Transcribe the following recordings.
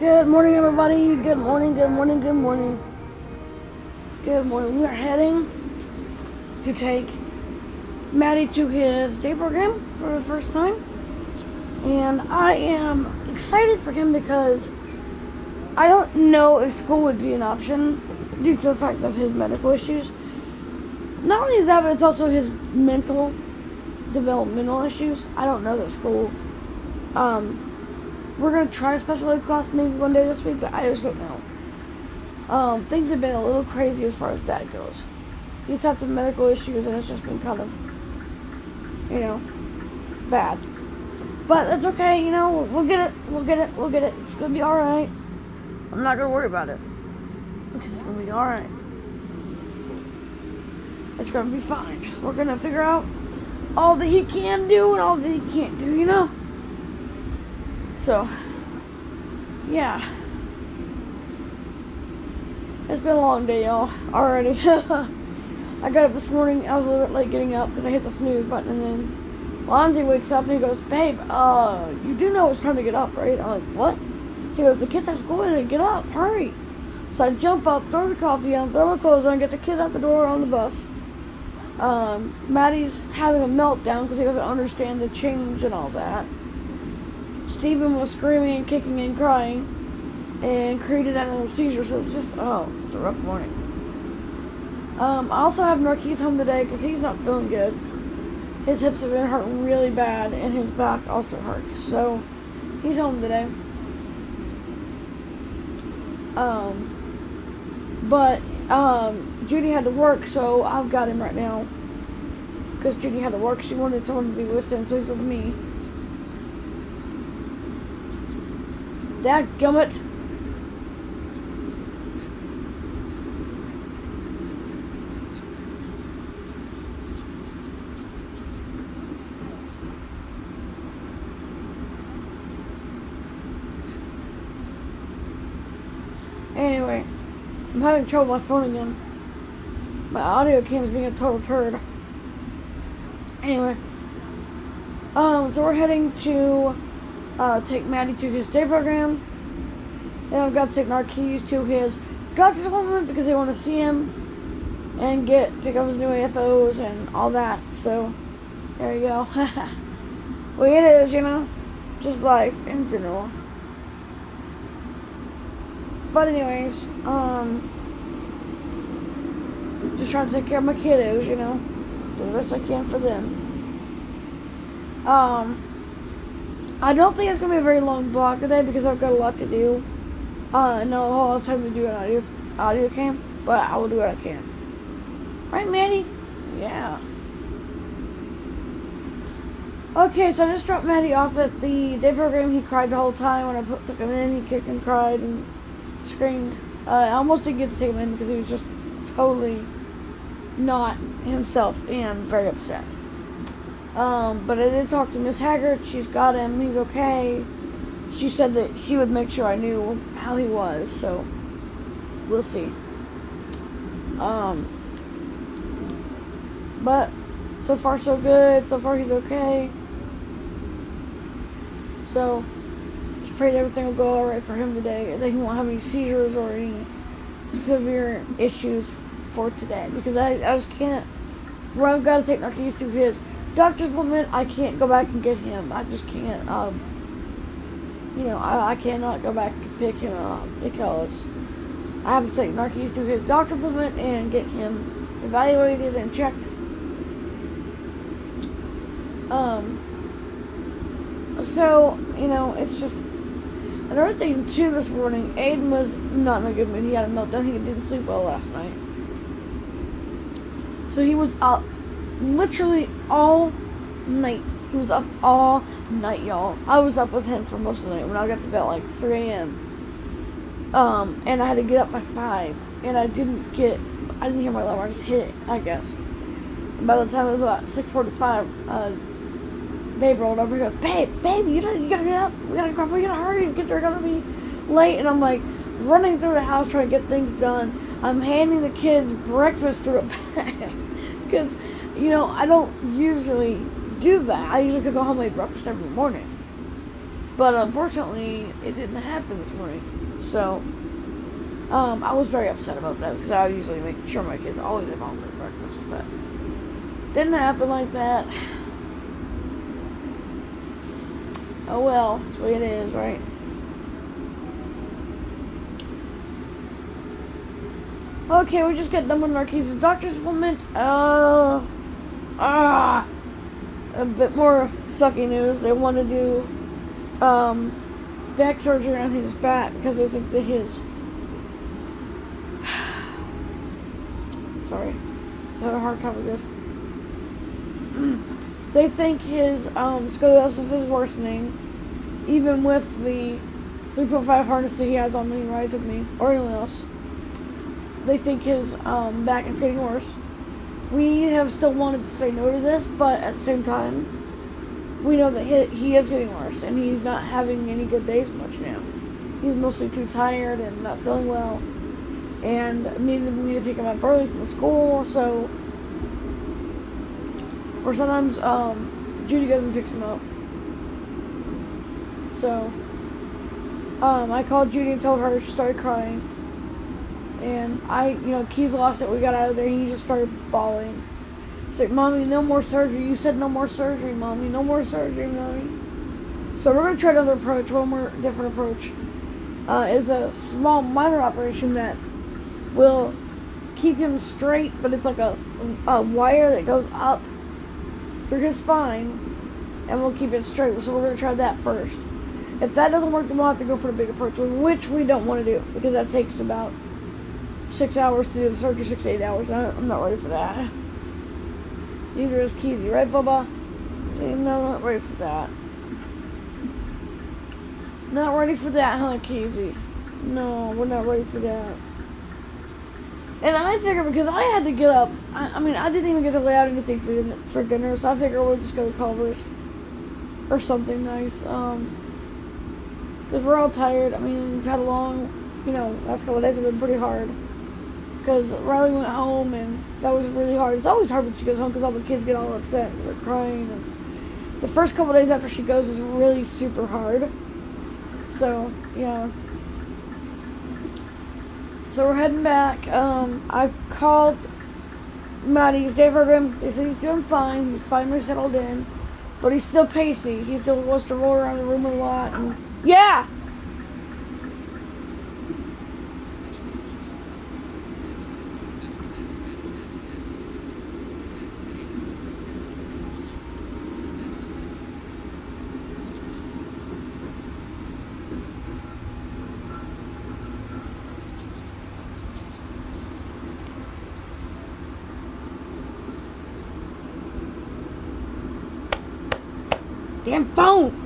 Good morning, everybody. Good morning, good morning, good morning. Good morning. We are heading to take Maddie to his day program for the first time. And I am excited for him because I don't know if school would be an option due to the fact of his medical issues. Not only that, but it's also his mental developmental issues. I don't know that school. Um, we're gonna try a special ed class maybe one day this week, but I just don't know. Um, things have been a little crazy as far as that goes. He's had some medical issues, and it's just been kind of, you know, bad. But that's okay. You know, we'll get it. We'll get it. We'll get it. It's gonna be all right. I'm not gonna worry about it because it's gonna be all right. It's gonna be fine. We're gonna figure out all that he can do and all that he can't do. You know. So, yeah. It's been a long day, y'all, already. I got up this morning, I was a little bit late getting up because I hit the snooze button, and then Lonzy wakes up and he goes, Babe, uh, you do know it's time to get up, right? I'm like, What? He goes, The kids have school today, get up, hurry. So I jump up, throw the coffee on, throw my clothes on, get the kids out the door on the bus. Um, Maddie's having a meltdown because he doesn't understand the change and all that. Stephen was screaming and kicking and crying and created that little seizure, so it's just, oh, it's a rough morning. Um, I also have Marquise home today because he's not feeling good. His hips have been hurting really bad, and his back also hurts, so he's home today. Um, but um, Judy had to work, so I've got him right now. Because Judy had to work, she wanted someone to be with him, so he's with me. Dad gummit. Anyway, I'm having trouble with my phone again. My audio cam's being a total turd. Anyway, um, so we're heading to uh, take Maddie to his day program. Then I've got to take Marquise to his doctor's appointment because they want to see him and get pick up his new AFOs and all that. So there you go. well, it is, you know, just life in general. But anyways, um, just trying to take care of my kiddos, you know, do the best I can for them. Um. I don't think it's gonna be a very long blog today because I've got a lot to do. Uh, and not a whole lot of time to do an audio audio cam, but I will do what I can. Right, Maddie? Yeah. Okay, so I just dropped Maddie off at the day program. He cried the whole time when I put, took him in. He kicked and cried and screamed. Uh, I almost didn't get to take him in because he was just totally not himself and very upset. Um, but I did talk to Miss Haggard. She's got him. He's okay. She said that she would make sure I knew how he was. So we'll see. Um, but so far so good. So far he's okay. So just pray that everything will go all right for him today. That he won't have any seizures or any severe issues for today because I, I just can't. Well, I've got to take Marquise to his doctor's appointment, I can't go back and get him. I just can't. Um, you know, I, I cannot go back and pick him up because I have to take Marquise to his doctor's appointment and get him evaluated and checked. Um, so, you know, it's just another thing too this morning. Aiden was not in a good mood. He had a meltdown. He didn't sleep well last night. So he was up literally all night. He was up all night, y'all. I was up with him for most of the night when I got to bed at like 3 a.m. Um, and I had to get up by 5. And I didn't get, I didn't hear my alarm. I just hit it, I guess. And by the time it was about 6.45, uh, Babe rolled over. He goes, Babe, babe, you gotta, you gotta get up. We gotta go, we gotta hurry. Kids are gonna be late. And I'm like running through the house trying to get things done. I'm handing the kids breakfast through a bag. Because you know, I don't usually do that. I usually go home and eat breakfast every morning. But unfortunately, it didn't happen this morning. So, um, I was very upset about that because I usually make sure my kids always have home for breakfast. But didn't happen like that. Oh well, that's the way it is, right? Okay, we just got done with Marquise's doctor's appointment. Uh, ah, a bit more sucky news. They want to do um, back surgery on his back because they think that his sorry, I have a hard time with this. they think his um, scoliosis is worsening, even with the 3.5 harness that he has on when he rides with me or anyone else. They think his um, back is getting worse. We have still wanted to say no to this, but at the same time, we know that he, he is getting worse, and he's not having any good days much now. He's mostly too tired and not feeling well, and needed me to pick him up early from school, so. Or sometimes um, Judy goes and picks him up. So, um, I called Judy and told her she started crying. And I, you know, Keys lost it. We got out of there. He just started bawling. It's like, Mommy, no more surgery. You said no more surgery, Mommy. No more surgery, Mommy. So we're going to try another approach, one more different approach. Uh, is a small minor operation that will keep him straight, but it's like a, a wire that goes up through his spine and we'll keep it straight. So we're going to try that first. If that doesn't work, then we'll have to go for the big approach, which we don't want to do because that takes about six hours to do the surgery, six to eight hours. I'm not ready for that. Neither is Keezy, right, Bubba? No, I'm not ready for that. Not ready for that, huh, Keezy? No, we're not ready for that. And I figured because I had to get up, I, I mean, I didn't even get to lay out anything for, for dinner, so I figured we'll just go to Culver's or something nice. Um, because we're all tired. I mean, we've had a long, you know, last couple of days have been pretty hard because Riley went home and that was really hard. It's always hard when she goes home because all the kids get all upset and start crying. And the first couple days after she goes is really super hard. So yeah. So we're heading back. Um, I called Maddie's day program. They said he's doing fine. He's finally settled in, but he's still pacey. He still wants to roll around the room a lot. And yeah. Damn phone!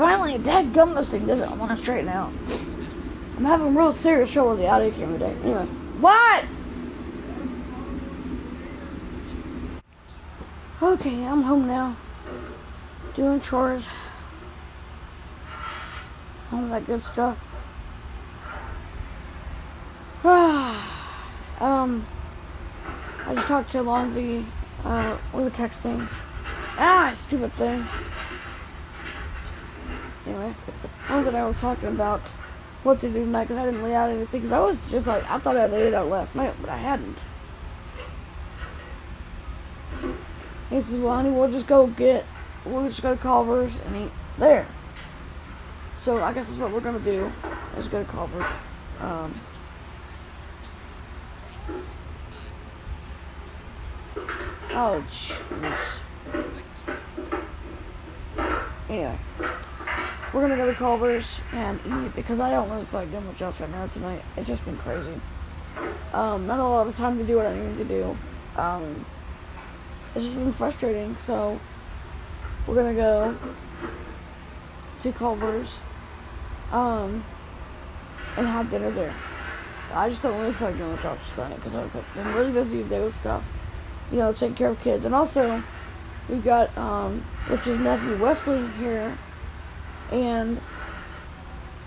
Finally, that gum this thing doesn't want to straighten out. I'm having real serious trouble with the audio camera today. Anyway, what? Okay, I'm home now. Doing chores. All that good stuff. um, I just talked to Lonzy. Uh, we were texting. Ah, stupid thing. Anyway, Hans and I were talking about what to do tonight because I didn't lay out anything. Because I was just like, I thought I laid it out last night, but I hadn't. He says, well, honey, we'll just go get, we'll just go to Culver's and eat there. So I guess that's what we're going to do. Let's go to Culver's. Um, Oh, jeez. Anyway, we're gonna go to Culver's and eat because I don't really feel like doing much else right now tonight. It's just been crazy. Um, not a lot of time to do what I need to do. Um, it's just been frustrating. So we're gonna go to Culver's, um, and have dinner there. I just don't really feel like doing much else tonight because I've been really busy today with stuff. You know, taking care of kids, and also we've got um, Rich's nephew Wesley here, and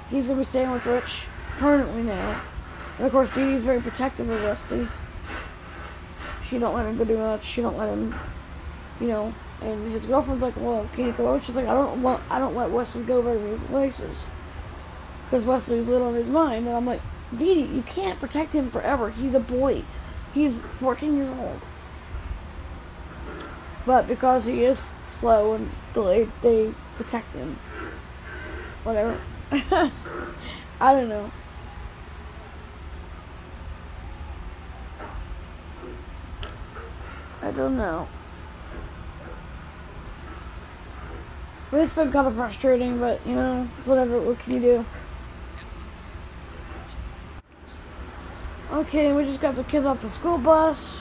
he's gonna be staying with Rich permanently now. And of course, Dee Dee's very protective of Wesley. She don't let him go do much. She don't let him, you know. And his girlfriend's like, "Well, can you go?" She's like, "I don't want. I don't let Wesley go very many places because Wesley's little in his mind." And I'm like, "Dee Dee, you can't protect him forever. He's a boy. He's 14 years old." But because he is slow and delayed, they protect him. Whatever. I don't know. I don't know. It's been kind of frustrating, but you know, whatever, what can you do? Okay, we just got the kids off the school bus.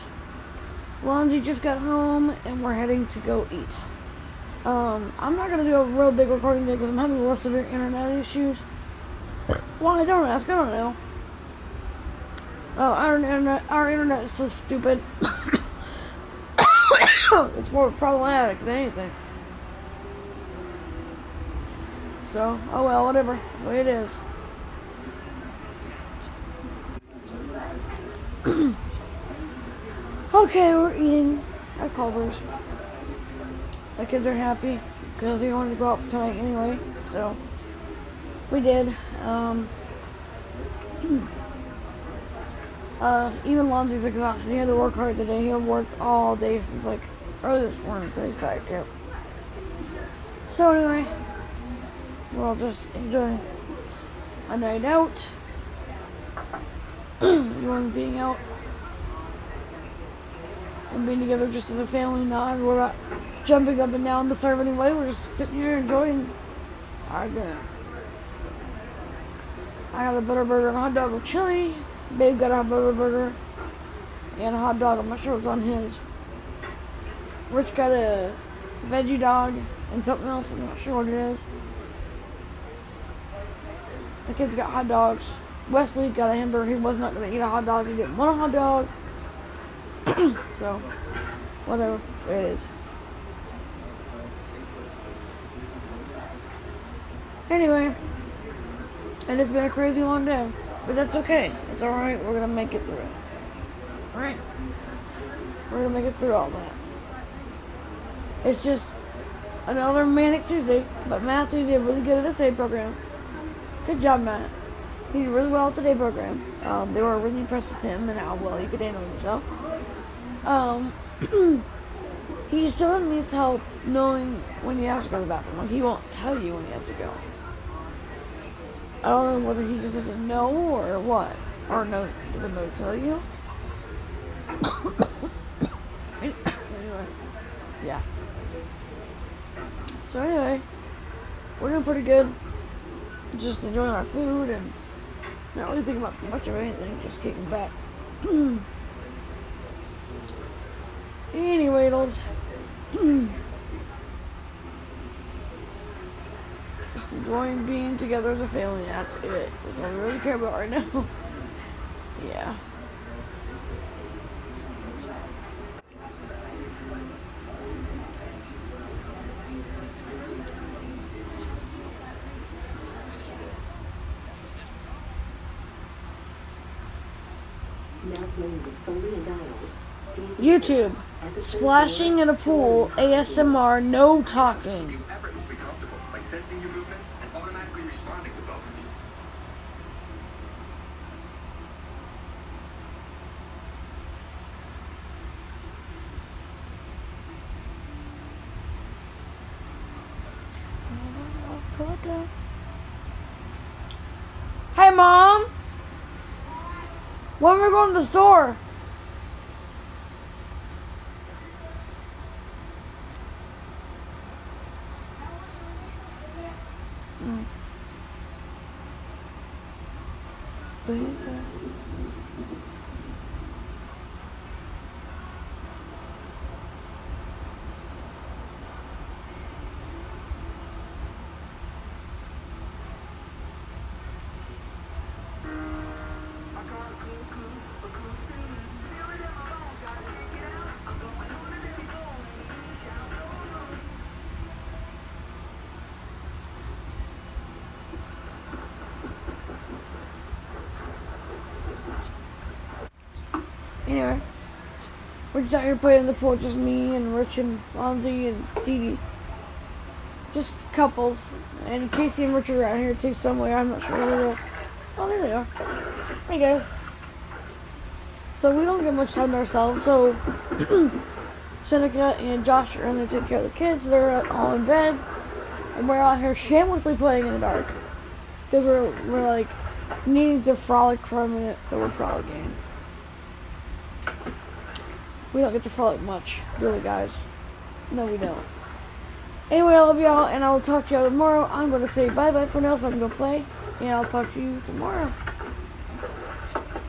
Lonzy just got home, and we're heading to go eat. Um, I'm not gonna do a real big recording today because I'm having lots of internet issues. I don't ask, I don't know. Oh, our internet, our internet is so stupid. it's more problematic than anything. So, oh well, whatever. The way it is. okay, we're eating at Culver's. The kids are happy because they wanted to go out tonight anyway. So, we did. Um, uh, even Lonzy's exhausted. He had to work hard today. He had worked all day since like early this morning, so he's tired too. So anyway, we're all just enjoying a night out. Everyone being out and being together just as a family. Not we're not jumping up and down to serve anyway. We're just sitting here enjoying our dinner. I got a butter burger and a hot dog with chili. Babe got a butter burger and a hot dog. I'm not sure what's on his. Rich got a veggie dog and something else. I'm not sure what it is. The kids got hot dogs. Wesley got a hamburger. He was not going to eat a hot dog. He didn't want a hot dog. so, whatever. It is. Anyway, and it's been a crazy long day. But that's okay. It's alright. We're to make it through it. Alright? We're to make it through all that. It's just another manic Tuesday, but Matthew did really good at the day program. Good job, Matt. He did really well at the day program. Um, they were really impressed with him and how well he could handle himself. Um, he still needs help knowing when he has to go to the bathroom. Like, he won't tell you when he has to go. I don't know whether he just doesn't know or what. Or no, doesn't know tell you. anyway, yeah. So anyway, we're doing pretty good. Just enjoying our food and not really thinking about much of anything. Just kicking back. anyway, those. Enjoying being together as a family. That's it. That's all we really care about right now. yeah. YouTube. Splashing in a pool, ASMR, no talking. Sensing your movements and automatically responding to both. Of you. Hey, Mom! When are we going to the store? Anyway, we're just out here playing in the pool, just me and Rich and Fonzie and Dee Dee. Just couples. And Casey and Richard are out here too somewhere. I'm not sure where they're. Oh, there they are. Hey guys. So we don't get much time to ourselves. So Seneca and Josh are going to take care of the kids. They're all in bed, and we're out here shamelessly playing in the dark because we're we're like needing to frolic for a minute, so we're frolicking. We don't get to frolic much, really, guys. No, we don't. Anyway, I love y'all, and I will talk to y'all tomorrow. I'm going to say bye bye for now, so I'm going to play, and I'll talk to you tomorrow.